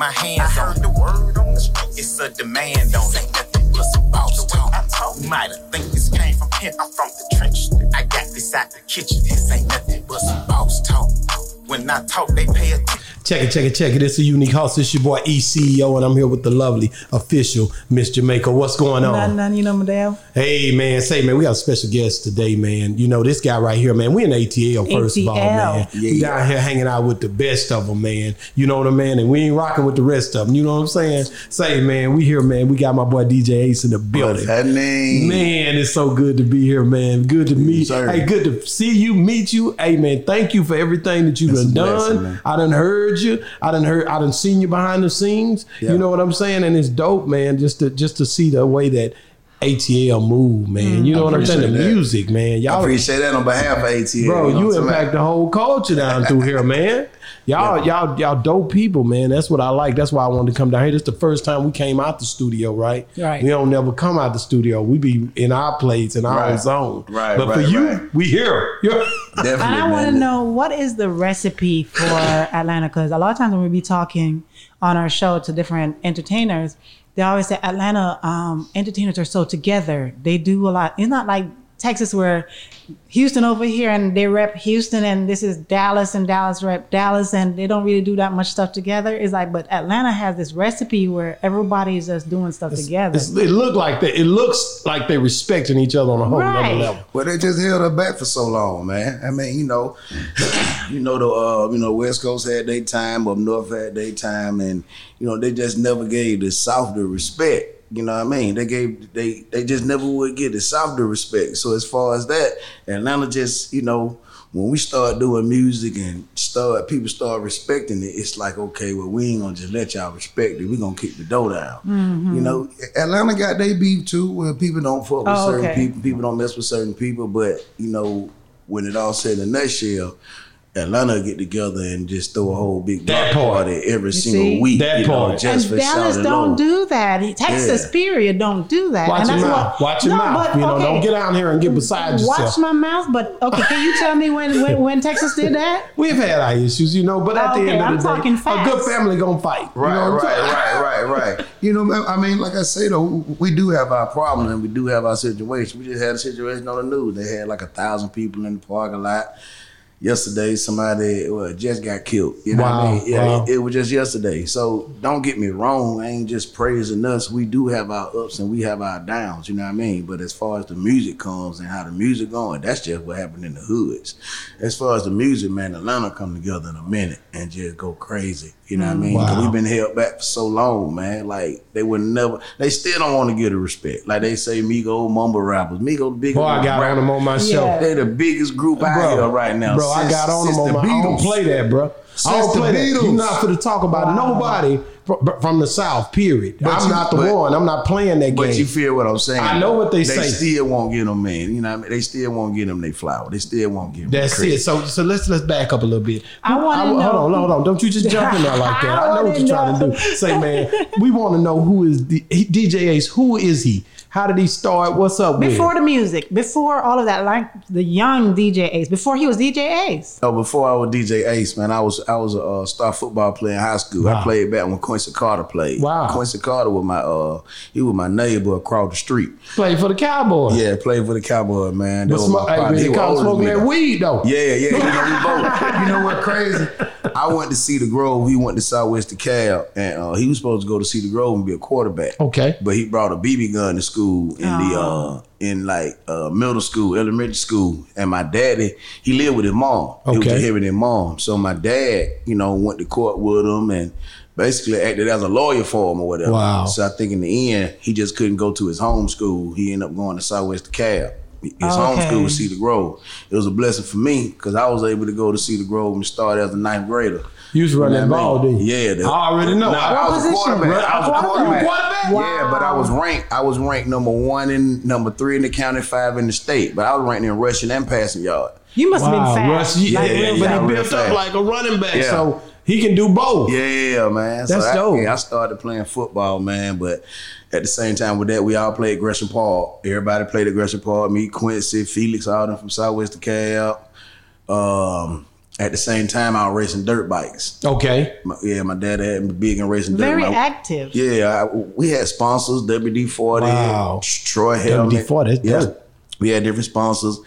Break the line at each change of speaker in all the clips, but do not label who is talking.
my hands on the word on the street. It's a demand on it. Nothing but some boss talk. You might have think this came from pimp. I'm from the trench. I got this out the kitchen. This ain't nothing but some boss talk. When I talk, they pay attention.
Check it, check it, check it. It's a unique house. It's your boy ECEO, and I'm here with the lovely official Miss Jamaica. What's going on?
None, none, you know, Madame.
Hey man, say man, we got a special guest today, man. You know this guy right here, man. We in ATL first of all,
ATL.
man. we down here hanging out with the best of them, man. You know what I mean? And we ain't rocking with the rest of them. You know what I'm saying? Say man, we here, man. We got my boy DJ Ace in the building.
What's happening?
Man, it's so good to be here, man. Good to meet.
sir.
Hey, good to see you, meet you. Hey, man, thank you for everything that you've done
a blessing,
done.
man.
I done heard you. I done heard. I didn't seen you behind the scenes.
Yeah.
You know what I'm saying? And it's dope, man. Just to just to see the way that ATL move, man. Mm-hmm. You know what I'm saying? The
that.
music, man. Y'all,
appreciate that on behalf of ATL.
bro,
you, know
you impact
saying?
the whole culture down through here, man. Y'all, y'all, y'all dope people, man. That's what I like. That's why I wanted to come down here. This is the first time we came out the studio, right?
Right.
We don't never come out the studio. We be in our place in our own
Right.
zone.
Right,
But for you,
right.
we here. Yeah.
Definitely,
And I want to know what is the recipe for Atlanta? Because a lot of times when we be talking on our show to different entertainers, they always say Atlanta um, entertainers are so together. They do a lot. It's not like Texas where Houston over here and they rep Houston and this is Dallas and Dallas rep Dallas and they don't really do that much stuff together. It's like, but Atlanta has this recipe where everybody's just doing stuff together.
It's, it look like that. It looks like they're respecting each other on a whole
Right.
nother level.
Well, they just held her back for so long, man. I mean, you know, you know the uh, you know West Coast had their time, up North had their time, and you know they just never gave the South the respect. You know what I mean? They gave they they just never would get the South the respect. So as far as that, Atlanta just you know when we start doing music and start people start respecting it, it's like okay, well we ain't gonna just let y'all respect it. We gonna kick the door down. Mm-hmm. You know, Atlanta got they beef too, where people don't fuck with
Oh,
certain
okay.
people people don't mess with certain people, but you know, when it all said in a nutshell, Atlanta get together and just throw a whole big
That
block
part.
party every
You
single
see?
week.
That
you know, just
and
for
Dallas don't
low.
do that. Texas,
Yeah.
period, don't do that.
Watch
and
your mouth.
what-
Watch your
No,
mouth.
but,
You know,
okay.
don't get out here and get beside yourself.
Watch my mouth, but okay, can you tell me when when, when Texas did that?
We've had our issues, you know, but at the
Okay,
end of
I'm
the day,
talking
a good family gonna fight. You
Right,
know
right, right, right, right. You know, I mean, like I say though, we do have our problems and we do have our situation. We just had a situation on the news. They had like a thousand people in the parking lot. Yesterday, somebody well, just got killed. You know what I mean? Yeah,
wow.
it, it was just yesterday. So don't get me wrong. I ain't just praising us. We do have our ups and we have our downs. You know what I mean? But as far as the music comes and how the music going, that's just what happened in the hoods. As far as the music, man, Atlanta come together in a minute and just go crazy. You know what I mm, mean? 'Cause
Wow.
We've been held back for so long, man. Like they would never. They still don't want to get a respect. Like they say, Migo mumble rappers. Migo the biggest.
Boy, I got on them on my show.
Yeah.
They the biggest group out here right now.
Bro, I got on them on
the
my. I don't play that, bro. I don't play that.
Beatles.
You're not for to talk about nobody from the South. Period.
But
I'm
you-
not the
but-
one. I'm not playing that
But
game.
But you feel what I'm saying?
I know what they say.
They still won't get them, man. You know, what I mean? they still won't get them. They flower. They still won't get them.
That's it. So so let's let's back up a little bit.
I wanna
Hold on, hold on. Don't you just jump in there like that.
I
I know what you're trying to do. Say, man, we want to know who is the, he- DJ Ace. Who is he? How did he start? What's up?
Before
him?
the music, before all of that, like the young DJ Ace, before he was DJ Ace.
Oh, before I was DJ Ace, man, I was I was a uh, star football player in high school.
Wow.
I played back when Quincy Carter played.
Wow.
Quincy Carter was my uh he was my neighbor across the street.
Played for the Cowboys.
Yeah, played for the Cowboy man. That
But
was
sm-
my
hey,
partner.
man,
He
he
was
caught smoking that weed though.
Yeah, yeah. You know, we both. You know what crazy? I went to Cedar Grove. He went to Southwest DeKalb, and uh, he was supposed to go to Cedar Grove and be a quarterback.
Okay.
But he brought a BB gun to school in the uh in like uh middle school, elementary school. And my daddy, he lived with his mom. He was
Okay.
just with his mom. So my dad, you know, went to court with him and basically acted as a lawyer for him or whatever.
Wow.
So I think in the end, he just couldn't go to his home school. He ended up going to Southwest DeKalb. His home
Okay.
school was Cedar Grove. It was a blessing for me because I was able to go to Cedar Grove and start as a ninth grader.
You was running
You
that
know what I
ball,
mean?
didn't you?
Yeah. the-
I already know.
No, I was a
position?
quarterback. I was a
Quarterback?
quarterback.
Wow.
Yeah, but I was ranked. I was ranked number one in number three in the county, five in the state. But I was ranked in rushing and passing yard.
You must have been
Russ,
fast.
yeah,
Like,
yeah, yeah,
but
fast.
he
real
built up
fast.
like a running back,
Yeah.
so he can do both.
Yeah, man.
That's
so I,
dope.
Yeah, I started playing football, man. But at the same time with that, we all played Gresham Park. Everybody played at Gresham Park. Me, Quincy, Felix, all them from Southwest DeKalb. Um, At the same time, I was racing dirt bikes.
Okay.
My, yeah, my dad had me big in racing dirt.
Very
My-
active.
Yeah, I, we had sponsors, WD forty,
Wow.
Troy Helmet.
WD-40, that's
yeah, we had different sponsors.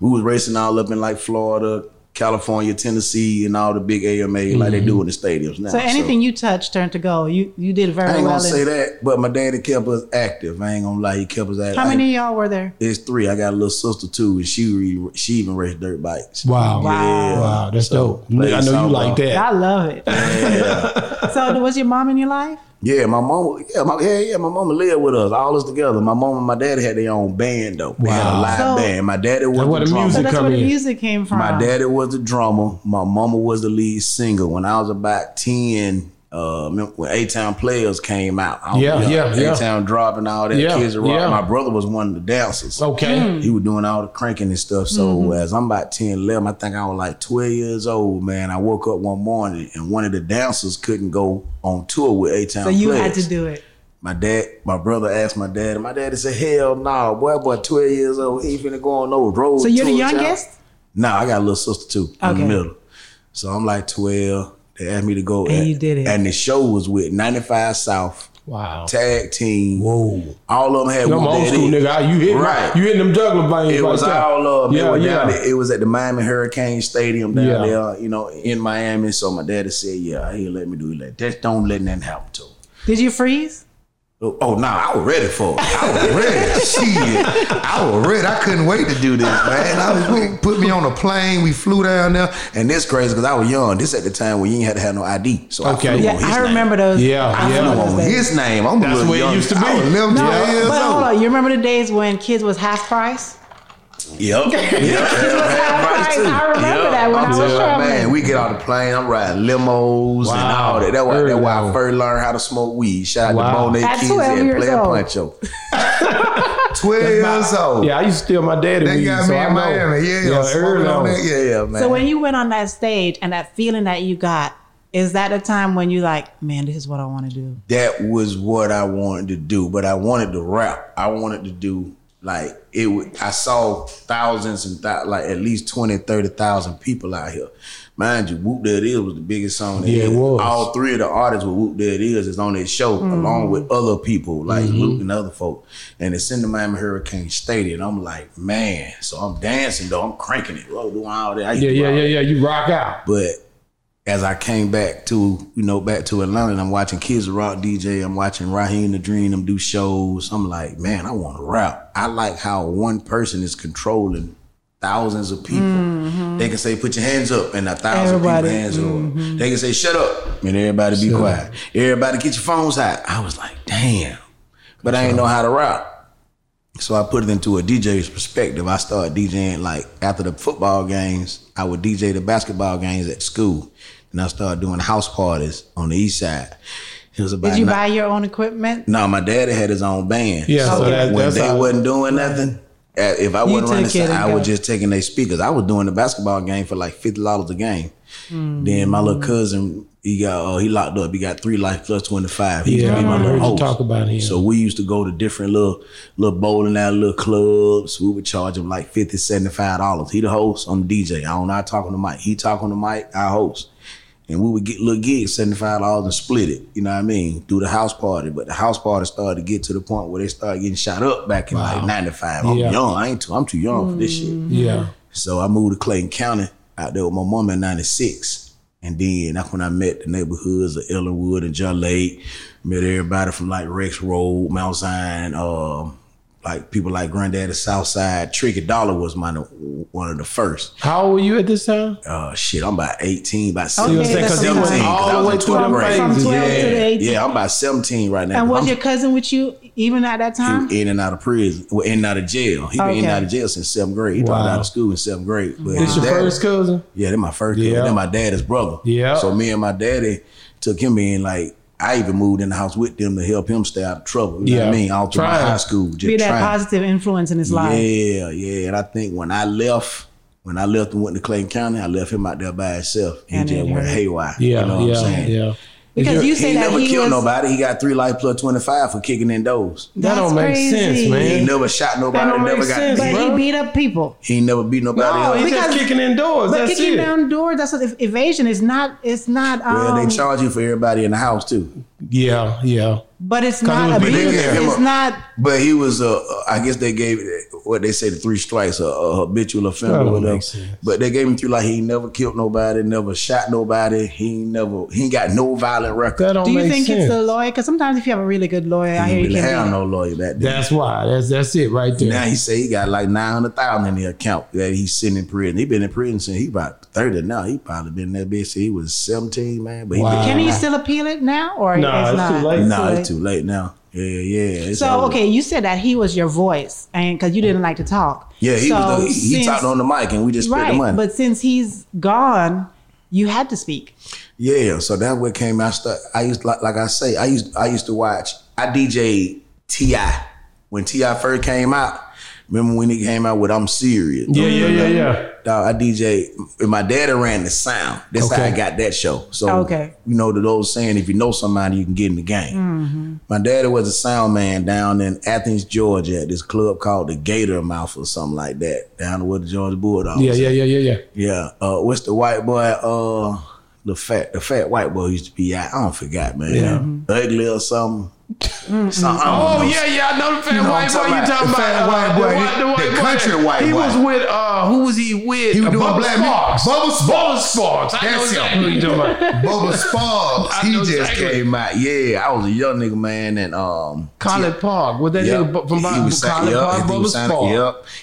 We was racing all up in like Florida, California, Tennessee, and all the big AMA like they
Mm-hmm.
do in the stadiums now.
So anything you touch turned to gold. You you did very well.
I ain't gonna
in-
say that, but my daddy kept us active. I ain't gonna lie, he kept us active.
How many of y'all were there?
It's three. I got a little sister too, and she re, she even raced dirt bikes.
Wow.
Wow.
Wow. That's
So,
dope. I know you like that.
I love it. so was your mom in your life?
Yeah, my mom. Yeah, my yeah, yeah. My mama lived with us, all us together. My mom and my daddy had their own band though. They had a live
So-
band. My daddy was
That's where
the
the
drummer.
So
music
that's where the music came from.
My daddy was the drummer. My mama was the lead singer. When I was about ten, uh, when A Town Players came out. I was
Yeah,
young.
yeah, yeah.
A Town dropping all that.
Yeah,
Kids Rock.
yeah.
My brother was one of the dancers.
Okay.
He was doing all the cranking and stuff. So
Mm-hmm.
as I'm about 10, 11, I think I was like 12 years old, man. I woke up one morning and one of the dancers couldn't go on tour with A Town
so you
Players.
had to do it.
My dad, my brother asked my dad, and my daddy said, "Hell no, boy, boy, twelve years old, he ain't finna go on no road."
So you're the
tour, child."
youngest?
No, I got a little sister too in the middle. So I'm like twelve. They asked me to go,
And you did it.
And the show was with 95 South
Wow.
tag team.
Whoa.
All of them had
I'm
Whoop
old school nigga. You hit
Right.
you hitting them juggler veins
It
right
was
there.
all of them.
Yeah,
it, was
yeah.
down there. it was at the Miami Hurricane Stadium down
Yeah.
there, you know, in Miami. So my daddy said, "Yeah, he let me do it. Like, just don't let nothing happen to him."
Did you freeze?
Oh, oh no, I was ready for it. I was ready. Shit. I was ready. I couldn't wait to do this, man. I was put me on a plane. We flew down there. And this crazy because I was young. This at the time when you ain't had to have no ID. So
Okay.
I flew
Yeah,
on his
I
name.
remember those.
Yeah,
I
yeah.
Flew on
days.
his name. I'm a
That's
little
where it used to be.
I was
No,
12 years
but hold on. You remember the days when kids was half price?
Yep. Yep.
half price. I remember that when I was traveling.
Man, we get off the plane. I'm riding limos and all that. That's why,
Early
that's why I first learned how to smoke weed. Shout out
Wow.
to Bonet
At
Kids and
years
Player
old.
Puncho. 12 years old.
Yeah, I used to steal my daddy
They
weed,
got me
I
in
know.
Miami. Yeah,
yeah, early
on
on.
that. Yeah, yeah, man.
So when you went on that stage and that feeling that you got, is that a time when you like, man, this is what I want to do?
that was what I wanted to do, but I wanted to rap. I wanted to do like it would I saw thousands and thou- like at least 20, 30,000 people out here. Mind you, Whoop That Is was the biggest song. That
Yeah, it
is.
was.
All three of the artists with Whoop That Is is on that show along with other people like
Mm-hmm.
Luke and other folk. And it's in the Miami Hurricane Stadium. I'm like, man. So I'm dancing though. I'm cranking it. Oh, doing all that. I
Yeah, yeah, yeah, yeah. You rock out.
But as I came back to, you know, back to Atlanta, and I'm watching Kids Rock DJ, I'm watching Raheem the Dream them do shows. I'm like, man, I want to rap. I like how one person is controlling thousands of people. Mm-hmm. They can say, put your hands up, and a thousand
Everybody.
people hands up. Mm-hmm. They can say, shut up, and everybody be quiet. Everybody get your phones out. I was like, damn. But I ain't know how to rap. So I put it into a DJ's perspective. I started DJing like after the football games, I would DJ the basketball games at school. And I started doing house parties on the east side. It was about
Did you
ni-
buy your own equipment?
No, my daddy had his own band.
Yeah,
so
so that-
when they
how-
wasn't doing nothing, if I wasn't running,
it
side, I was just taking their speakers. I was doing the basketball game for like fifty dollars a game. Then my little cousin, he got uh, he locked up. He got three life plus twenty five. He used
Yeah,
to be my
I
little
heard you
host.
talk about him.
So we used to go to different little little bowling alley, little clubs. We would charge him like 50 dollars. He the host, I'm the DJ. I don't know how to talk on the mic. He talk on the mic, I host. And we would get little gigs, seventy five dollars, and split it. You know what I mean? Do the house party, but the house party started to get to the point where they started getting shot up back in like ninety five. I'm
Yeah.
young. I ain't too. I'm too young for this shit.
Yeah.
So I moved to Clayton County out there with my mom in 96. And then that's when I met the neighborhoods of Ellenwood and John Lake. Met everybody from like Rex Road, Mount Zion, um, like people like Granddaddy Southside. Tricky Dollar was my one of the first.
How old were you at this time?
Uh, shit, I'm about 18, about
Okay,
17.
that's
'cause you went
17, 'cause
all
I
the
was
way
in
through them
12th grade.
From 12
phases.
to the
Yeah,
18.
yeah, I'm about 17 right now.
And was
I'm-
your cousin with you even at that time?
in and out of prison, well, in and out of jail. He been in and out of jail since seventh grade. He dropped
Wow.
out of school in seventh grade. But
This
his
your
dad-
first cousin?
Yeah, they're my first
Yeah.
cousin. They're my daddy's brother.
Yeah.
So me and my daddy took him in. Like I even moved in the house with them to help him stay out of trouble. You know what I mean? All through my high school, just
Be that
trying.
positive influence in his life.
Yeah, yeah. And I think when I left, when I left and went to Clayton County, I left him out there by himself. He
And
just
it
went
hurt.
haywire.
Yeah,
you know what
yeah,
I'm saying?
yeah.
Because you
He
say
ain't
that
never
he
killed
was.
nobody. He got three life plus twenty five for kicking in doors.
That
That's
don't make
crazy.
sense, man.
He never shot nobody.
That don't
never
make
got.
sense,
But
bro.
he beat up people.
He never beat nobody
No,
else.
he's just
Because-
kicking indoors.
But
That's
kicking
it.
down doors, that's what, evasion is not. It's not. Um,
well, they charge you for everybody in the house too.
Yeah, yeah.
But it's not
was big
abuse.
in there.
It's not.
But he was, uh, I guess they gave what they say the three strikes, a, a habitual offender,
That
or
don't
whatever.
make sense.
But they gave him three like he never killed nobody, never shot nobody. He never, he ain't got no violent record.
That don't
Do you
make
think
sense.
it's the lawyer? Because sometimes if you have a really good lawyer, I
He
hear
didn't
you
really
can.
have
be-
no lawyer back then.
That's why. That's that's it right there.
Now he say he got like nine hundred thousand in the account that he's sitting in prison. He been in prison since he about thirty now. He probably been that bitch he was seventeen, man. But he
Wow.
been
Can he still appeal it now, or
No,
it's,
it's
not?
too late.
No, it's too late now. Yeah, yeah. It's
So
over.
okay, you said that he was your voice, and because you didn't like to talk.
Yeah, he
so
was. The, he, he talked on the mic and we just split
right,
the money.
but since he's gone, you had to speak.
Yeah, so that's what came out. Start, I used like like I say, I used I used to watch. I DJ T.I. when T.I. first came out. Remember when he came out with "I'm Serious"?
Yeah, yeah, yeah, yeah.
Dog, I DJ. And my daddy ran the sound. That's how I got that show. So
Okay.
you know the old saying, if you know somebody, you can get in the game. My daddy was a sound man down in Athens, Georgia, at this club called the Gator Mouth or something like that, down where the Georgia Bulldogs.
Yeah, yeah, yeah, yeah, yeah.
Yeah. Uh, what's the white boy? Uh, the fat, the fat white boy used to be out. I don't forget, man. Yeah. Ugly or something. Something.
Oh
know.
yeah, yeah, I know the fat
You know
white boy you
talking about. The fat white boy,
the, white-
the-
the boy.
country white
He
boy.
was with uh who was he with?
He was
Uh,
doing
Bubba
Black.
Sparks.
Bubba Sparxxx.
Bubba Sparxxx. I know
That's him.
exactly who you talking about.
Bubba
Sparxxx.
He just
exactly.
came out. Yeah, I was a young nigga, man, and um,
Colin Park. Was that
Yep.
nigga from Colin
sa-
Park?
yep,
Bubba Sparxxx.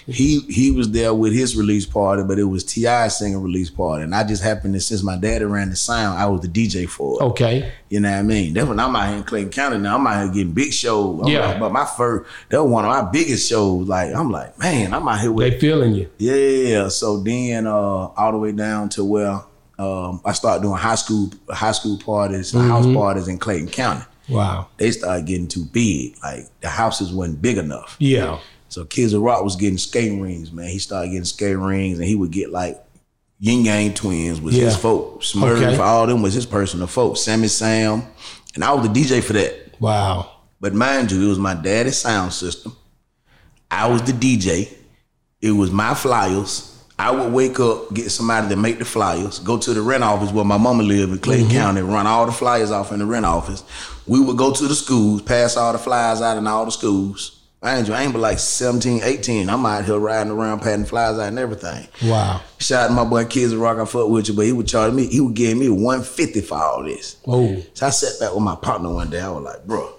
Yep. He he was there with his release party, but it was T.I. singing release party, and I just happened to since my daddy ran the sound, I was the DJ for it.
Okay.
You know what I mean? That's when I'm out here in Clayton County now. I'm out here getting big shows. I'm
Yeah.
like, but my first, that was one of my biggest shows. Like, I'm like, man, I'm out here with
They feeling you.
yeah. So then, uh, all the way down to where um, I started doing high school high school parties, house parties in Clayton County.
Wow.
They started getting too big. Like the houses wasn't big enough.
Yeah.
So Kids of Rock was getting skating rings, man. He started getting skating rings, and he would get like Ying Yang Twins was his
Yeah.
folk. Smurf,
Okay.
all them was his personal folk. Sammy Sam, and I was the DJ for that.
Wow.
But mind you, it was my daddy's sound system. I was the DJ. It was my flyers. I would wake up, get somebody to make the flyers, go to the rent office where my mama lived in Clayton mm-hmm. County, run all the flyers off in the rent office. We would go to the schools, pass all the flyers out in all the schools. I ain't, I ain't but like 17, 18. I'm out here riding around, patting flyers out and everything.
Wow.
Shout out to my boy Kids of Rock, I fuck with you, but he would charge me, he would give me 150 for all this.
Oh.
So I sat back with my partner one day. I was like, bro,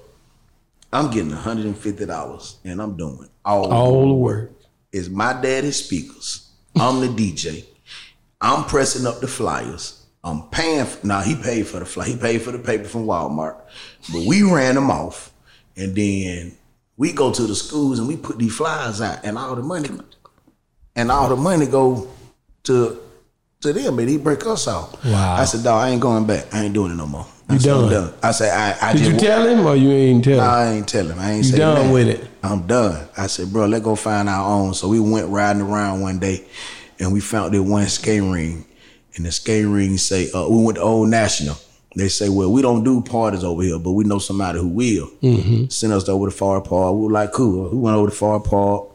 I'm getting $150 and I'm doing all,
All the work.
It's my daddy's speakers. I'm the DJ. I'm pressing up the flyers. I'm paying. For, now he paid for the fly. He paid for the paper from Walmart, but we ran them off, and then we go to the schools and we put these flyers out, and all the money, and all the money go to to them, and he break us off.
Wow.
I said, dog, I ain't going back. I ain't doing it no more. I
You
said, I'm
done?
I said, I, I
Did you tell him or you ain't tell him?
I ain't tell him. I ain't
You done
nothing.
with it?
I'm done. I said, bro, let's go find our own. So we went riding around one day and we found that one skate ring. And the skate ring say, uh, we went to Old National. They say, well, we don't do parties over here, but we know somebody who will.
Mm-hmm.
Send us over to Far Park. We were like, cool. We went over to Far Park,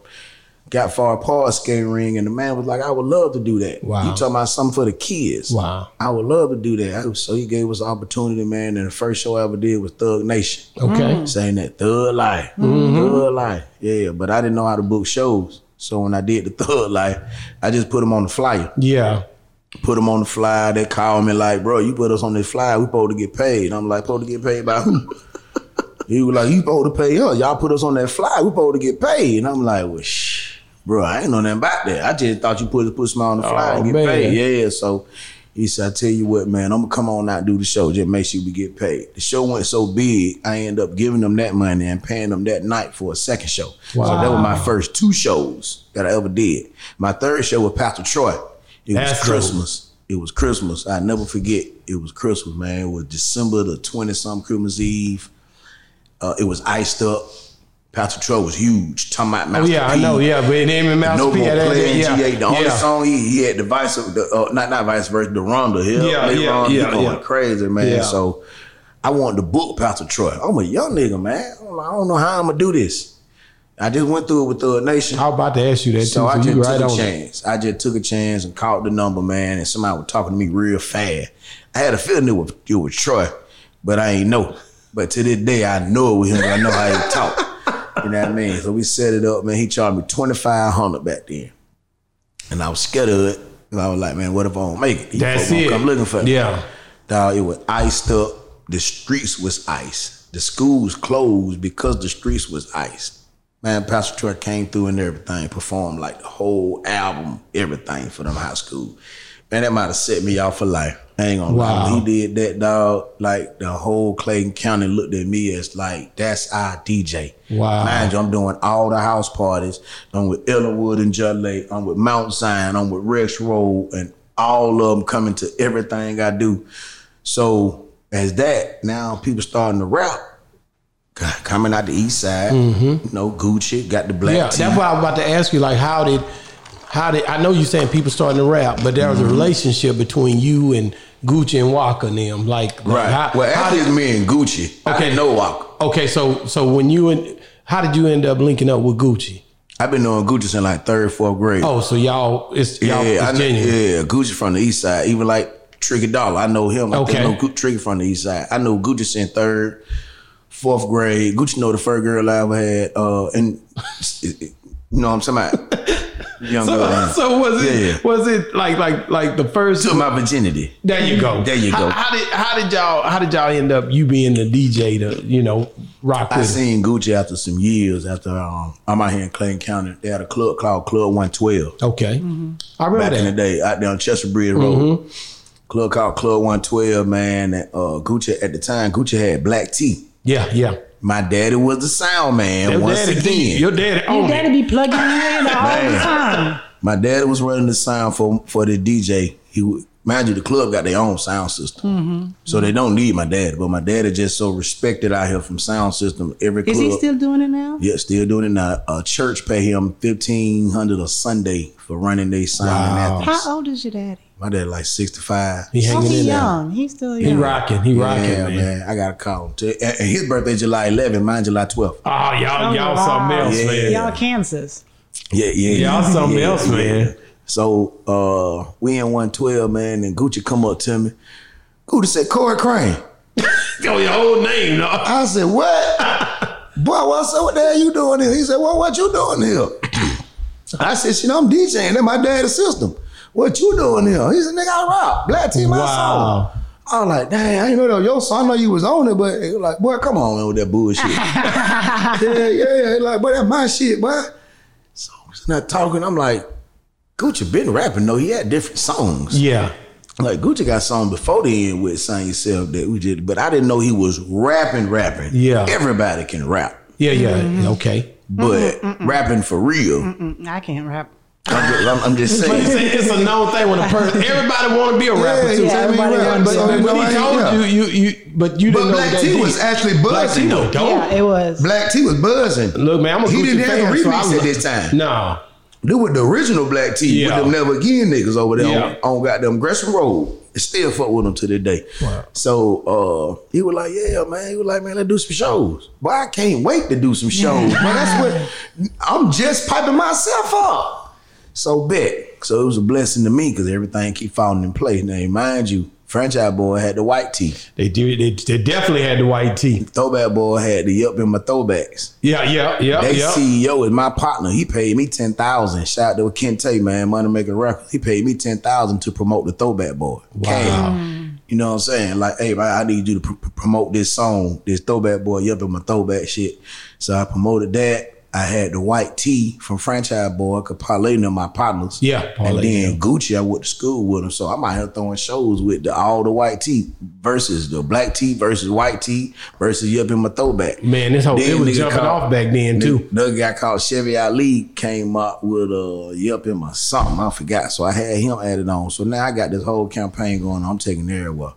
got Far Park skate ring, and the man was like, I would love to do that.
Wow.
You talking about something for the kids.
Wow.
I would love to do that. So he gave us the opportunity, man. And the first show I ever did was Thug Nation
Okay.
saying that thug life,
Mm-hmm.
thug life. Yeah, but I didn't know how to book shows. So when I did the thug life, I just put them on the flyer.
Yeah.
Put them on the fly. They call me like, bro, you put us on this fly. We supposed to get paid. I'm like, supposed to get paid by who? he was like, you supposed to pay us. Y'all put us on that fly. We supposed to get paid. And I'm like, well, shh, bro, I ain't know nothing about that. I just thought you put put somebody on the fly
Oh,
and get
man.
paid. Yeah, so. He said, I tell you what, man, I'm gonna come on out and do the show. Just make sure we get paid. The show went so big, I end up giving them that money and paying them that night for a second show. Wow. So that was my first two shows that I ever did. My third show was Pastor Troy. It
That's
was. Christmas. It was Christmas. I never forget. It was Christmas, man. It was December the 20 something Christmas Eve. Uh, it was iced up. Pastor Troy was huge. Talking about
Oh yeah, I
P.
know. Yeah, but name and Mouse
No
P.
more
that-
playing
yeah,
GA. The only
yeah.
song he, he had the vice of the uh, not not vice versa, the Ronda. He
Yeah, yeah.
He
yeah,
going
yeah.
crazy, man.
Yeah.
So I want to book Pastor Troy. I'm a young nigga, man. I don't, I don't know how I'm gonna do this. I just went through it with the nation.
I was about to ask you that too.
So I just took
right
a
on it.
chance. I just took a chance and called the number, man, and somebody was talking to me real fast. I had a feeling it was, it was Troy, but I ain't know. But to this day, I know it was him. I know how he talk. You know what I mean? So we set it up, man. He charged me twenty five hundred back then, and I was scared of it. I was like, man, what if I don't make it? These
That's it.
Come looking for me.
Yeah.
Dog, it was iced up. The streets was ice. The schools closed because the streets was iced. Man, Pastor Troy came through and everything, performed like the whole album, everything for them high school. Man, that might have set me off for life. I ain't gonna.
Wow.
When he did that, dog, like the whole Clayton County looked at me as like, that's our DJ.
Wow.
Mind you, I'm doing all the house parties. I'm with Ellenwood and Judd Lake. I'm with Mount Zion. I'm with Rex Road, and all of them coming to everything I do. So as that, now people starting to rap. Coming out the east side, you know, Gucci got the black
Mm-hmm. Yeah, that's what I was about to ask you. Like, how did, how did? I know you saying people starting to rap, but there was
Mm-hmm.
a relationship between you and Gucci and Walker and them. Like,
right.
How,
well,
how did-
me and Gucci.
Okay.
know Walker.
okay, so so when you and how did you end up linking up with Gucci?
I've been knowing Gucci since like third, fourth grade.
Oh, so y'all, it's y'all,
yeah, I
it's
know, yeah, Gucci from the east side. Even like Tricky Dollar, I know him.
Okay.
I know Gu- Tricky from the east side. I know Gucci since third, fourth grade. Gucci know the first girl I ever had. Uh, and you know what I'm talking about? Young
So,
girl.
so was it
Yeah.
was it like like like the first?
Took my virginity.
There you go.
There you go.
how did how did y'all how did y'all end up you being the DJ to you know rock
I seen Gucci after some years. After um, I'm out here in Clayton County, they had a club called Club 112.
Okay, I remember
back in the day out there on Chester Bridge Road. Club called Club 112, man. And, uh, Gucci at the time, Gucci had black tee.
Yeah, yeah.
My daddy was the sound man
Your
once
daddy,
again.
your daddy
Your daddy
it.
be plugging you in all the time.
My daddy was running the sound for for the DJ. He would, mind you, the club got their own sound system,
Mm-hmm.
so they don't need my dad. But my dad is just so respected out here from sound system. Every
Is he still doing it now?
yeah, still doing it now. A church pay him fifteen hundred a Sunday for running their sound
Wow.
How old is your daddy?
My daddy like sixty five.
He
Oh, he
in there.
young. He's still young.
He
young.
rocking. He rocking,
Yeah,
man.
man. I gotta call him. too. And and his birthday July 11, mine July 12th.
Oh, y'all,
Oh,
y'all
wow.
something else,
Yeah.
man.
Y'all Kansas.
Yeah, yeah.
Y'all something else, man.
So uh we in 112, man, and Gucci come up to me. Gucci said, Corey Crane.
Yo, your whole name, no.
I said, What? Boy, what's up? What the hell you doing here? He said, Well, what you doing here? I said, shit, I'm DJing. That's my daddy's system. What you doing here? He said, nigga, I rock. Black Tee, my
Wow.
song. I was like, dang, I ain't know that was your song. I know you was on it, but he was like, boy, come on man, with that bullshit. yeah, yeah, yeah. Like, boy, that's my shit, boy. So he's not talking. I'm like, Gucci been rapping though. He had different songs.
Yeah.
Like Gucci got songs before the end with "Sign Yourself" that we did, but I didn't know he was rapping, rapping.
Yeah.
everybody can rap,
Yeah, yeah. Okay.
but rapping for real.
Mm, I can't rap.
I'm, just, I'm, I'm just
But it's
saying.
a, it's a known thing when a person everybody want to be a rapper
Yeah,
too.
yeah,
everybody
everybody
wants
But.
So,
but
you
when he
I
told
ain't-
you, you, you, but you didn't know
Black
that
T
deep.
was actually
Black T
buzzing.
was
though.
dope.
Yeah, it was.
Black T was buzzing.
Look, man, I'm a
He
Gucci
didn't have
fan,
a
so
remix
I'm
at this time.
No.
They with the original Black T
Yeah.
with them Never Again niggas over there
Yeah.
on, on goddamn Gresham Road. And Still fuck with them to this day.
Wow.
So uh, he was like, yeah, man. He was like, man, let's do some shows. Boy, I can't wait to do some shows. man, that's what I'm just piping myself up. So bet. So it was a blessing to me because everything keep falling in place. Now, mind you, Franchise Boy had the white tee.
They do. They, they definitely had the white tee.
Throwback Boy had the Yup in my throwbacks.
Yeah, yeah, yeah,
They
yeah.
CEO is my partner. He paid me ten thousand. Shout out to Kente, man, Money Maker Records. He paid me ten thousand to promote the Throwback Boy.
Wow.
You know what I'm saying? Like, hey, I need you to pr- promote this song, this Throwback Boy, Yup in my throwback shit. So I promoted that. I had the white tee from Franchise Boy, Parlae them my partners.
Yeah,
and then Gucci, I went to school with him, so I'm out here throwing shows with the, all the white tee versus the black tee versus white tee versus Yup in my throwback.
Man, this whole
Then
it was jumping
called-
off back then too.
Another guy called Chevy Ali came up with uh, a yup in my something. I forgot. So I had him added on. So now I got this whole campaign going on. I'm taking everywhere.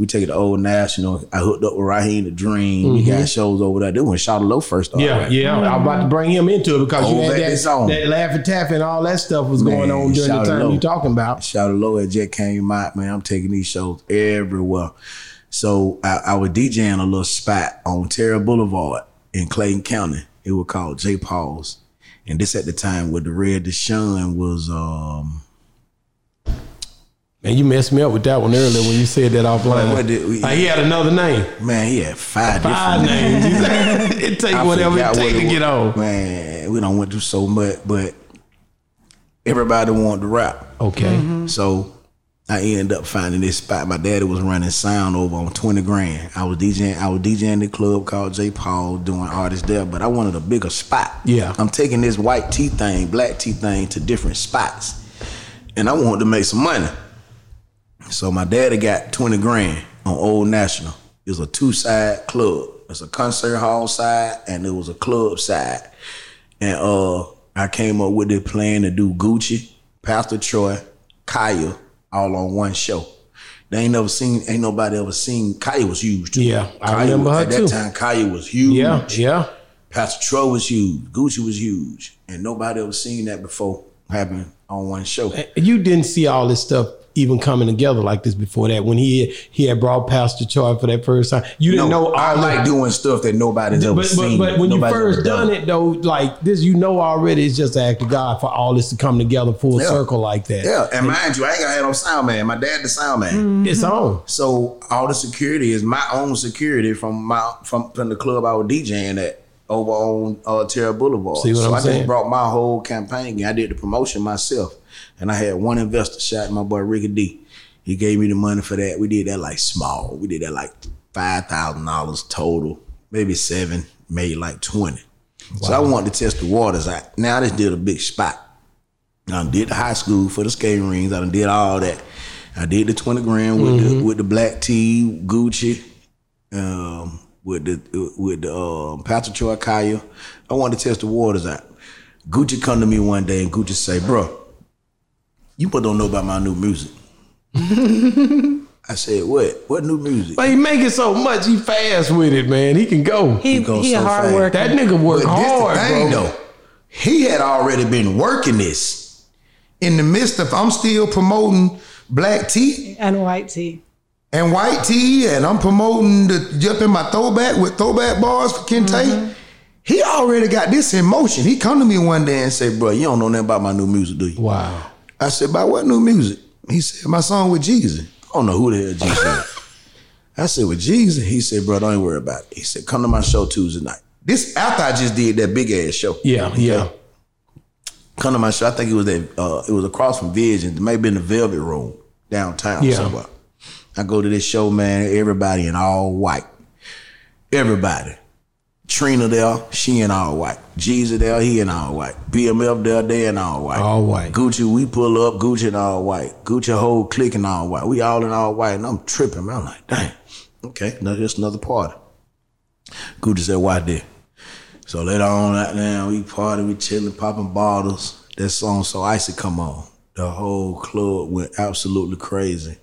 We take it to Old National. I hooked up with Raheem the Dream. We got shows over there. They when Shawty Lo first started.
Mm-hmm. Yeah,
rapping.
yeah. I was about to bring him into it because you
Oh,
had
back
that,
this
that laugh and tap and all that stuff was going on during the time
low.
you talking about.
Shawty Lo at Jet came out, man. I'm taking these shows everywhere. So I, I was DJing a little spot on Tara Boulevard in Clayton County. It was called J. Paul's. And this at the time with the Red Deshaun was um
Man, you messed me up with that one earlier when you said that offline.
What did we-
Like, he had another name.
man, he had five,
Five
different
names. He it take
I
whatever it
forgot
take
what
to
it
get
was.
on.
Man, we don't went through so much, but everybody wanted to rap.
Okay. Mm-hmm.
So I ended up finding this spot. My daddy was running sound over on 20 grand. I was DJing, I was DJing the club called J. Paul doing artists there, but I wanted a bigger spot.
Yeah.
I'm taking this white tee thing, black tee thing to different spots. And I wanted to make some money. So my daddy got 20 grand on Old National. It was a two-side club. It's a concert hall side and it was a club side. And uh I came up with the plan to do Gucci, Pastor Troy, Khia, all on one show. They ain't never seen, ain't nobody ever seen. Khia was huge too.
Yeah, I
Khia
remember
was-
her
at that time. Khia was huge.
Yeah, yeah.
Pastor Troy was huge. Gucci was huge, and nobody ever seen that before happen on one show.
You didn't see all this stuff even coming together like this before that. When he he had brought Pastor Troy for that first time, you didn't know all
I like doing stuff that nobody's ever
But, but,
seen.
but when you first
ever
done it though, like this, you know already it's just the act of God for all this to come together full
Yeah.
circle like that.
Yeah, and mind you, I ain't gonna have no sound man. My dad the sound man.
It's on.
So all the security is my own security from my from, from the club I was DJing at over on uh, Tara Boulevard.
See what
so
I'm
I
saying?
just brought my whole campaign. I did the promotion myself, and I had one investor shot my boy Ricky D. He gave me the money for that. We did that like small. We did that like five thousand dollars total, maybe seven, maybe like twenty. So I wanted to test the waters I Now I just did a big spot. I did the high school for the skating rings. I done did all that. I did the 20 grand with the with the black tee, Gucci, um, with the with the um, Pastor Troy Khia. I wanted to test the waters out. Gucci come to me one day and Gucci say, bro, you but don't know about my new music. I said, what? What new music?
But he making so much, he fast with it, man. He can go.
He,
He goes
he a
so
hard
fast.
worker.
that nigga work
But this
hard,
the thing,
bro.
though. He had already been working this. In the midst of, I'm still promoting black tee
and white tee.
and white tee, and I'm promoting the jump in my throwback with throwback bars for Kente. Mm-hmm. He already got this in motion. He come to me one day and say,
Bro, you don't know nothing about my new music, do you?
Wow.
I said, about what new music?
He said, my song with Jeezy. I don't know who the hell Jeezy is. I said, with Jeezy? He said, bro, don't worry about it. He said, come to my show Tuesday night. This after I just did that big ass show.
Yeah, yeah.
Come to my show. I think it was that uh, it was across from Vision. It may have been the Velvet Room downtown
Yeah.
somewhere. I go to this show, man, everybody in all white. Everybody. Trina there, she in all white. Jeezy there, he in all white. BMF there, they in all white.
All white.
Gucci, we pull up, Gucci in all white. Gucci whole clique in all white. We all in all white, and I'm tripping, man. I'm like, dang. Okay, now just another party. Gucci said, why there? So later on that now we party, we chilling, popping bottles. That song So Icy come on. The whole club went absolutely crazy.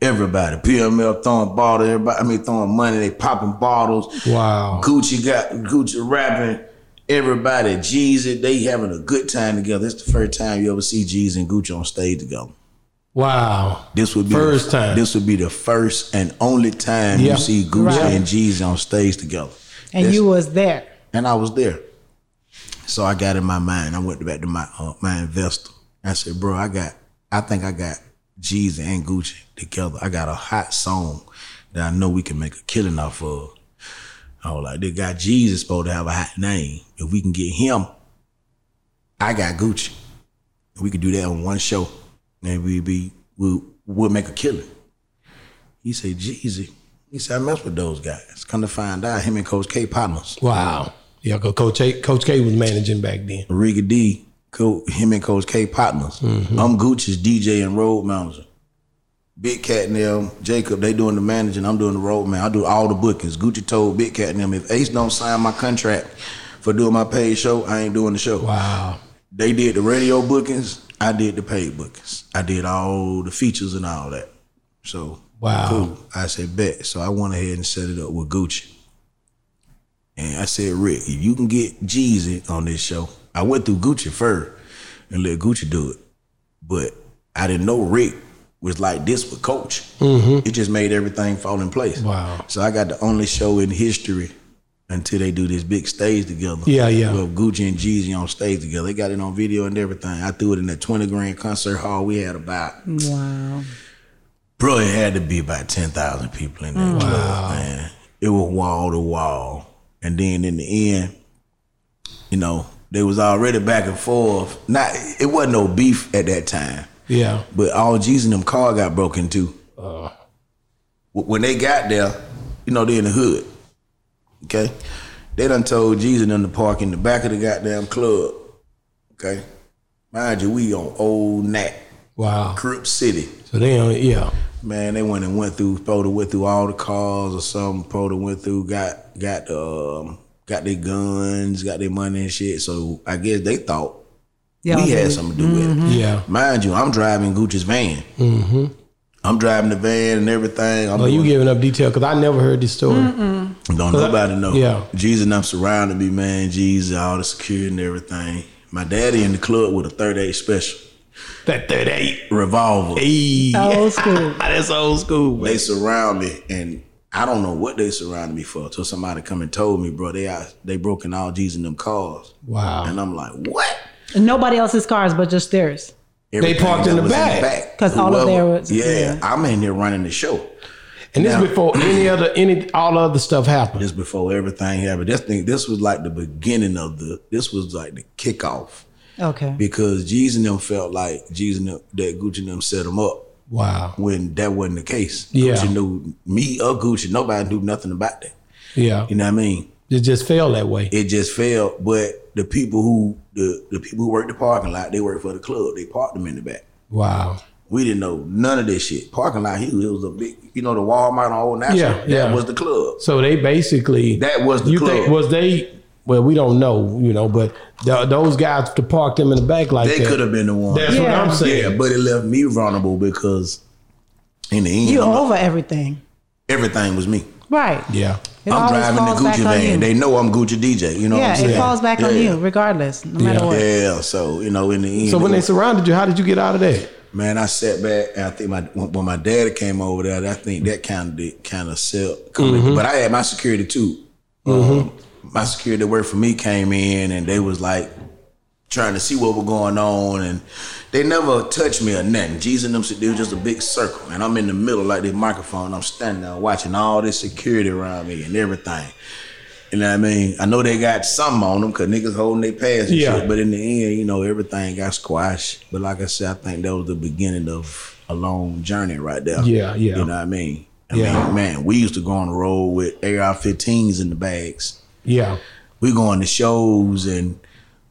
Everybody, PML throwing bottles, everybody, I mean throwing money, they popping bottles.
Wow.
Gucci got Gucci rapping. Everybody, Jeezy, they having a good time together. It's the first time you ever see Jeezy and Gucci on stage together.
Wow.
This would be
First
the,
time.
This would be the first and only time
Yeah.
you see Gucci
Right.
and Jeezy on stage together.
And
That's-
you was there.
and I was there. So I got in my mind. I went back to my uh, my investor. I said, "Bro, I got. I think I got Jeezy and Gucci together. I got a hot song that I know we can make a killing off of. I was like, this guy Jeezy supposed to have a hot name. If we can get him, I got Gucci. We could do that on one show, and we be we we'll make a killing." He said, "Jeezy." He said, "I mess with those guys." Come to find out, him and Coach K partners.
Wow. Yeah, Coach K, Coach K was managing back then.
Riga D, him and Coach K partners. Mm-hmm. I'm Gucci's DJ and road manager. Big Cat and them, Jacob, they doing the managing. I'm doing the road man. I do all the bookings. Gucci told Big Cat and them, if Ace don't sign my contract for doing my paid show, I ain't doing the show.
Wow.
They did the radio bookings. I did the paid bookings. I did all the features and all that. So
Wow.
cool. I said bet. So I went ahead and set it up with Gucci. And I said, Rick, if you can get Jeezy on this show, I went through Gucci first and let Gucci do it. But I didn't know Rick was like this with Coach.
Mm-hmm.
It just made everything fall in place.
Wow.
So I got the only show in history until they do this big stage together.
Yeah, yeah.
With Gucci and Jeezy on stage together. They got it on video and everything. I threw it in that 20 grand concert hall. We had about
Wow.
Bro, it had to be about 10,000 people in that club, man. It was wall to wall. And then in the end, you know, they was already back and forth. Not it wasn't no beef at that time.
Yeah.
But all G's and them car got broken too. Wh- when they got there, you know, they in the hood. Okay? They done told G's and them to park in the back of the goddamn club. Okay? Mind you, we on old Nat,
Wow.
Crip City.
So they don't, yeah.
Man, they went and went through, probably went through all the cars or something. Probably went through, got got um, got their guns, got their money and shit. So I guess they thought
Yeah,
we had something to do with it.
Yeah.
Mind you, I'm driving Gucci's van. Mm-hmm. I'm driving the van and everything. I'm
Well, you giving up detail because I never heard this story.
don't nobody know.
Yeah.
G's and I'm surrounded me, man. G's all the security and everything. My daddy in the club with a 38 special
That 38.
revolver.
Hey.
Old school.
That's old school.
They surround me, and I don't know what they surrounded me for. Till somebody come and told me, bro, they out, they broken all G's in them cars.
Wow.
And I'm like, what?
And nobody else's cars but just theirs.
Everything
parked in
that
the back.
Because all of their was-
yeah,
yeah.
I'm in there running the show.
And this
Now-
before any other, any, all other stuff happened.
This before everything happened. This thing, this was like the beginning of the. This was like the kickoff
Okay.
because G's and them felt like G's and them, that Gucci and them set them up
Wow.
when that wasn't the case.
Yeah.
Gucci knew me or Gucci. Nobody knew nothing about that.
Yeah.
You know what I mean?
It just fell that way.
it just fell. But the people who the the people who work the parking lot, they work for the club. They parked them in the back.
Wow.
We didn't know none of this shit. Parking lot, he it was a big, you know, the Walmart on Old National.
Yeah,
that
yeah.
was the club.
So they basically
That was the
you
club.
think was they? Well, we don't know, you know, but th- those guys to park them in the back like
they
that.
could have been the one.
That's what I'm saying.
yeah, but it left me vulnerable because in the end,
You
I'm like-
over everything.
everything was me.
Right.
yeah.
It
I'm driving the Gucci van. They know I'm Gucci DJ. You know what
yeah,
I'm saying?
it falls back on you regardless, no matter what.
Yeah, so you know, in the end,
So when they
was-
surrounded you, how did you get out of that?
Man, I sat back and I think my when when my daddy came over there, I think that kind of did kind of sell. But I had my security too. Um, my security that worked for me came in and they was like trying to see what was going on and they never touched me or nothing. Jeezy and them they was just a big circle and I'm in the middle like this microphone. I'm standing there watching all this security around me and everything. You know what I mean? I know they got something on them because niggas holding their pass and
Yeah.
shit. But in the end, you know, everything got squashed. But like I said, I think that was the beginning of a long journey right there.
Yeah, yeah.
You know what I mean? I
Yeah.
mean, man, we used to go on the road with AR-15s in the bags.
Yeah.
We going to shows and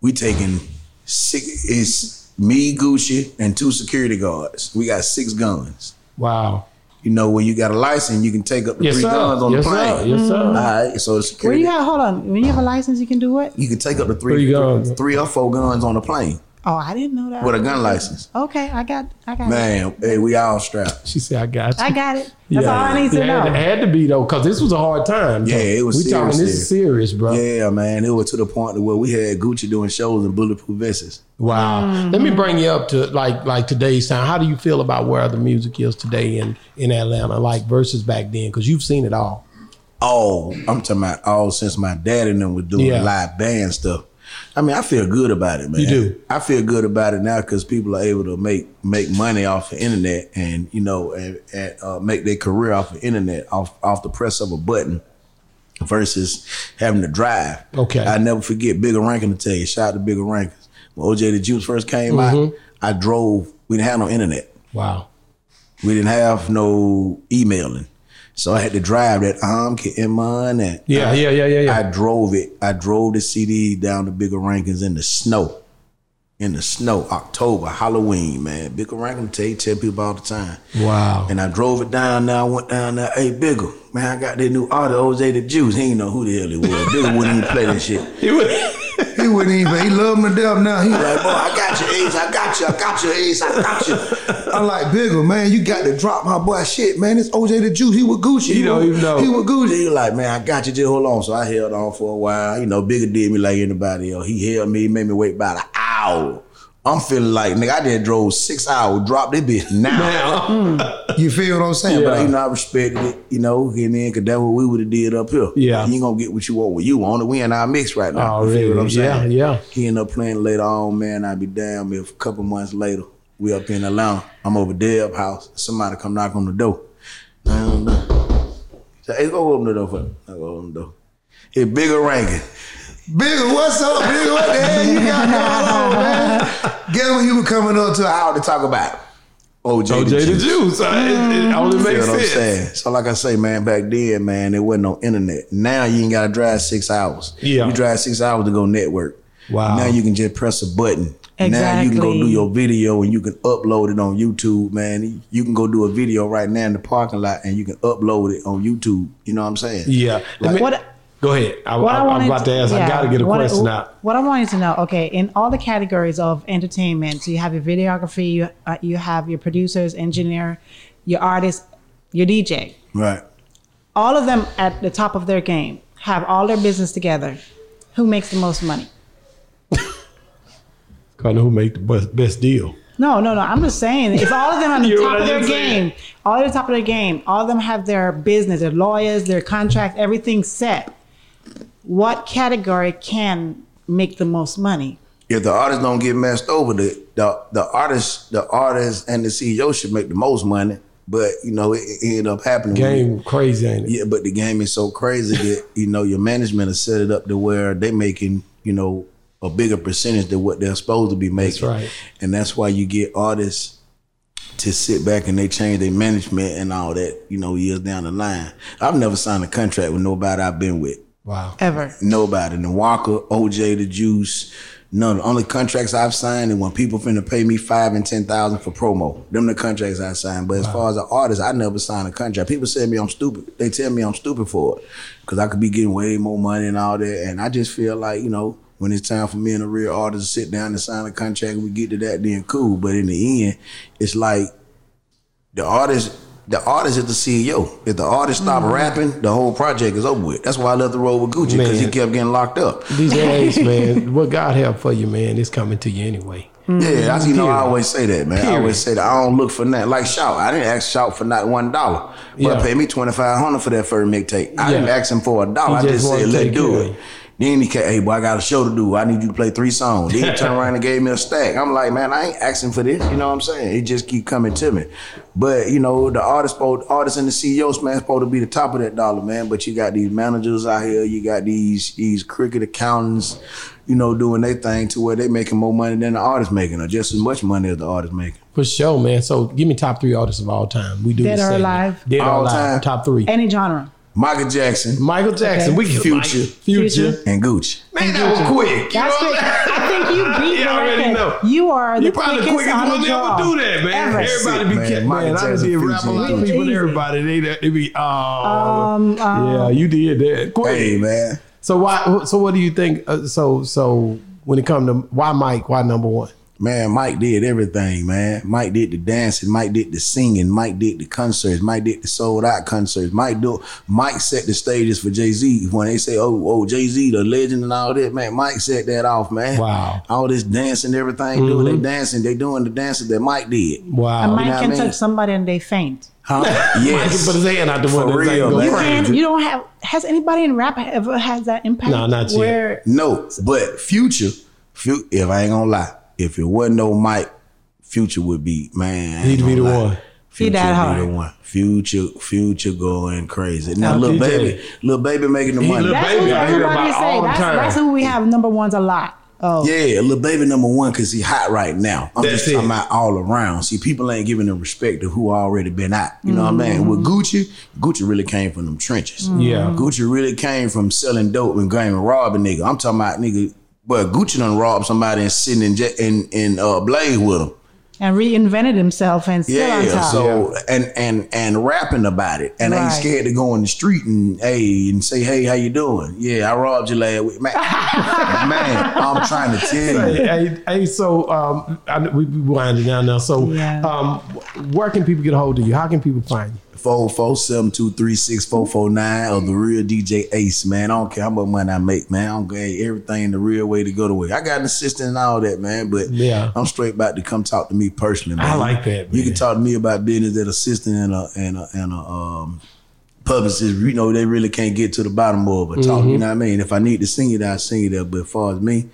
we taking six. It's me, Gucci, and two security guards. We got six guns.
Wow.
You know, when you got a license, you can take up to
Yes,
three
sir.
guns on
yes,
the plane.
sir. Yes, sir.
All right, so the
Where
security.
you got? Hold on. When you have a license, you can do what?
You can take up to three,
Three guns.
three or four guns on the plane
Oh, I didn't know that.
with a gun license.
Okay, I got. I got. It.
Man, hey, we all strapped.
She said, "I got you."
I got it. That's all I need to
Yeah,
know.
It had to be though, because this was a hard time.
Yeah, it was
We talking
serious,
this is serious, bro.
Yeah, man, it was to the point where we had Gucci doing shows in bulletproof vests.
Wow. Let me mm-hmm. bring you up to like like today's time. How do you feel about where the music is today in in Atlanta, like versus back then? Because you've seen it all.
Oh, I'm talking about all since my dad and them was doing
Yeah.
live band stuff. I mean, I feel good about it, man.
You do?
I feel good about it now because people are able to make make money off the internet and you know and, and uh, make their career off the internet off off the press of a button versus having to drive.
Okay.
I never forget Bigga Rankin to tell you. Shout out to Bigga Rankin. When OJ the Juice first came
Mm-hmm.
out, I drove. We didn't have no internet.
Wow.
We didn't have no emailing. So I had to drive that um in mine. and
Yeah,
I,
yeah, yeah, yeah, yeah.
I drove it. I drove the CD down to Bigga Rankins in the snow. In the snow, October, Halloween, man. Bigga Rankin tell you tell people all the time.
Wow.
And I drove it down there. I went down there. Hey, Bigger, man, I got that new auto, OJ the Juice. He ain't know who the hell he was. Bigger wouldn't even play that shit.
He wouldn't even. He loved him to death. Now he
Like, boy, I got you, Ace. I got you. I got you, Ace. I got you.
I'm like bigger man. You got to drop my boy shit, man. It's OJ the Juice. He was Gucci.
He don't
was-
even know.
He was Gucci.
He was like, man, I got you. Just hold on. So I held on for a while. You know, Bigga did me like anybody else. He held me, made me wait about an hour I'm feeling like nigga, I just drove six hours, dropped that bitch now.
Now,
You feel what I'm saying?
But
Yeah.
you know, I respected it, you know, and then cause that's what we would have did up here.
Yeah.
You ain't gonna get what you want with you on it. We in our mix right now.
Oh,
you feel what I'm saying?
Yeah, yeah.
He end up playing later on, man. I'd be damn if a couple months later, we up in the Atlanta. I'm over Deb house. Somebody come knock on the door. I don't know. So, hey, go open the door for me. I go open the door. It's Bigga Rankin.
Bigga, what's up, Bigga? What the hell you got going on, man? Guess what you were coming up to an hour to talk about?
OJ,
OJ
the
the
Juice.
Juice. uh, It, it only
You
makes
know what I'm saying? So like I say, man, back then, man, there wasn't no internet. Now you ain't gotta drive six hours.
Yeah.
You drive six hours to go network.
Wow.
Now you can just press a button. Exactly. Now you can go do your video and you can upload it on YouTube, man. You can go do a video right now in the parking lot and you can upload it on YouTube. You know what I'm saying?
Yeah. Let me-
What-
go ahead. I,
What
I,
I
am about to ask. I got to get a
what
question out.
What I wanted to know, okay, in all the categories of entertainment, so you have your videography, you uh, you have your producers, engineer, your artist, your DJ.
Right.
All of them at the top of their game have all their business together. Who makes the most money?
Kind of who make the best, best deal.
No, no, no. I'm just saying, if all of them on the top of their
I'm
game, all at the top of their game, all of them have their business, their lawyers, their contract, everything set. What category can make the most money?
If the artist don't get messed over, the the, the artist, the artist and the CEO should make the most money. But you know, it, it ended up happening. when-
Game crazy, ain't it?
Yeah, but the game is so crazy that you know your management has set it up to where they making you know a bigger percentage than what they're supposed to be making.
That's right.
And that's why you get artists to sit back and they change their management and all that. You know, years down the line. I've never signed a contract with nobody I've been with.
Wow.
Ever.
Nobody. The Walker, OJ, the Juice. None. The only contracts I've signed and when people finna pay me five and ten thousand for promo. Them the contracts I signed. But as far as an artist, I never signed a contract. People say me I'm stupid. They tell me I'm stupid for it. Cause I could be getting way more money and all that. And I just feel like, you know, when it's time for me and a real artist to sit down and sign a contract and we get to that, then cool. But in the end, it's like the artist the artist is the CEO. If the artist stop mm. rapping, the whole project is over with. That's why I left the road with Gucci because he kept getting locked up.
These days, man, what God have for you, man, it's coming to you anyway.
Yeah, that's you know I always say that, man. I always say that I don't look for nothing. Like shout, I didn't ask shout for not one dollar, but
Yeah.
pay me twenty five hundred for that first mixtape. I didn't ask him for a dollar. I
just
said let's
take
do it.
You.
Then he came, hey boy, I got a show to do. I need you to play three songs. Then he turned around and gave me a stack. I'm like, man, I ain't asking for this. You know what I'm saying? It just keep coming to me. But you know, the artist, supposed- artist and the CEOs, man, supposed to be the top of that dollar, man. But you got these managers out here. You got these these cricket accountants, you know, doing their thing to where they making more money than the artist making, or just as much money as the artist making.
For sure, man. So give me top three artists of all time. We do
Dead
this
or
segment.
alive?
Dead or
All
alive.
time.
Top three.
Any genre.
Michael Jackson
Michael Jackson.
Okay.
We can
Future.
Future.
Future.
and Gucci.
Man, that was quick. You
That's
know
quick.
what I'm
think you beat
You already know.
You are the
You probably the
quickest,
quickest
on
one
the
to ever do that, man.
Ever.
Everybody be
Man,
kidding,
Michael
man. I done
Jackson
did rap a lot of people and everybody. They, they be, oh.
Um, um,
yeah, you did that. Quick.
Hey man,
So why? So what do you think? Uh, so so when it comes to why Mike? Why number one?
Man, Mike did everything, man. Mike did the dancing, Mike did the singing, Mike did the concerts, Mike did the sold out concerts. Mike do Mike set the stages for Jay Z. When they say, "Oh, oh, Jay Z, the legend and all that," man, Mike set that off, man.
Wow.
all this dancing, everything, doing they mm-hmm. dancing, they doing the dances that Mike did.
Wow.
and Mike
know what I
can
mean?
touch somebody and they faint.
Huh?
Mike
yes,
can put his hand out the
For
window. and
real,
go
man.
You can. You don't have. Has anybody in rap ever has that impact?
No, not yet.
No, but Future, Fu- if I ain't gonna lie, if it wasn't no Mike, Future would be man. I ain't
He'd be
gonna
the
lie.
one.
Future
that
be
hard.
the one. Future, Future going crazy. Now,
Now, Lil
Baby, Lil Baby making the
He
money.
Lil
that's
Baby,
who
I hear
everybody
about all
say.
the
That's, that's who we have number ones a lot. Oh,
Yeah, Lil Baby number one because he hot right now. I'm
That's
just
it.
talking about all around. See, people ain't giving the respect to who already been out. You know what I mean? With mm-hmm. Gucci, Gucci really came from them trenches.
Yeah.
Gucci really came from selling dope and going and robbing nigga. I'm talking about nigga, but Gucci done robbed somebody and sitting in jet- in, in uh, Blaze with him.
and reinvented himself and still on
Yeah,
top.
so and and and rapping about it, and ain't scared to go in the street and hey and say hey how you doing? Yeah, I robbed you last week, man. man, I'm trying to tell you.
Hey, hey, hey, so um, I, we we winding down now. So,
Yeah.
um, where can people get a hold of you? How can people find you?
404-723-6449 or the real DJ Ace, man. I don't care how much money I make, man. I don't care everything the real way to go the way. I got an assistant and all that, man, but
Yeah.
I'm straight about to come talk to me personally, man.
I like that,
You can talk to me about business that assistant and a and a and a um publicist, you know, they really can't get to the bottom of it. Talk,
Mm-hmm.
you know what I mean? If I need to sing it, I'll sing it there. But as far as me,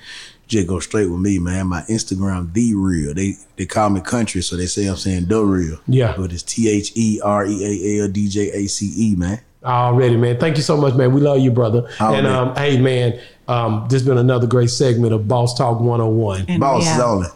just go straight with me, man. My Instagram, the real. They they call me country, so they say I'm saying the real.
Yeah.
But it's T H E R E A L D J A C E, man.
Already, man. Thank you so much, man. We love you, brother.
Already.
And um, hey, man, um, this has been another great segment of Boss Talk 101.
And
Boss
we
is on it.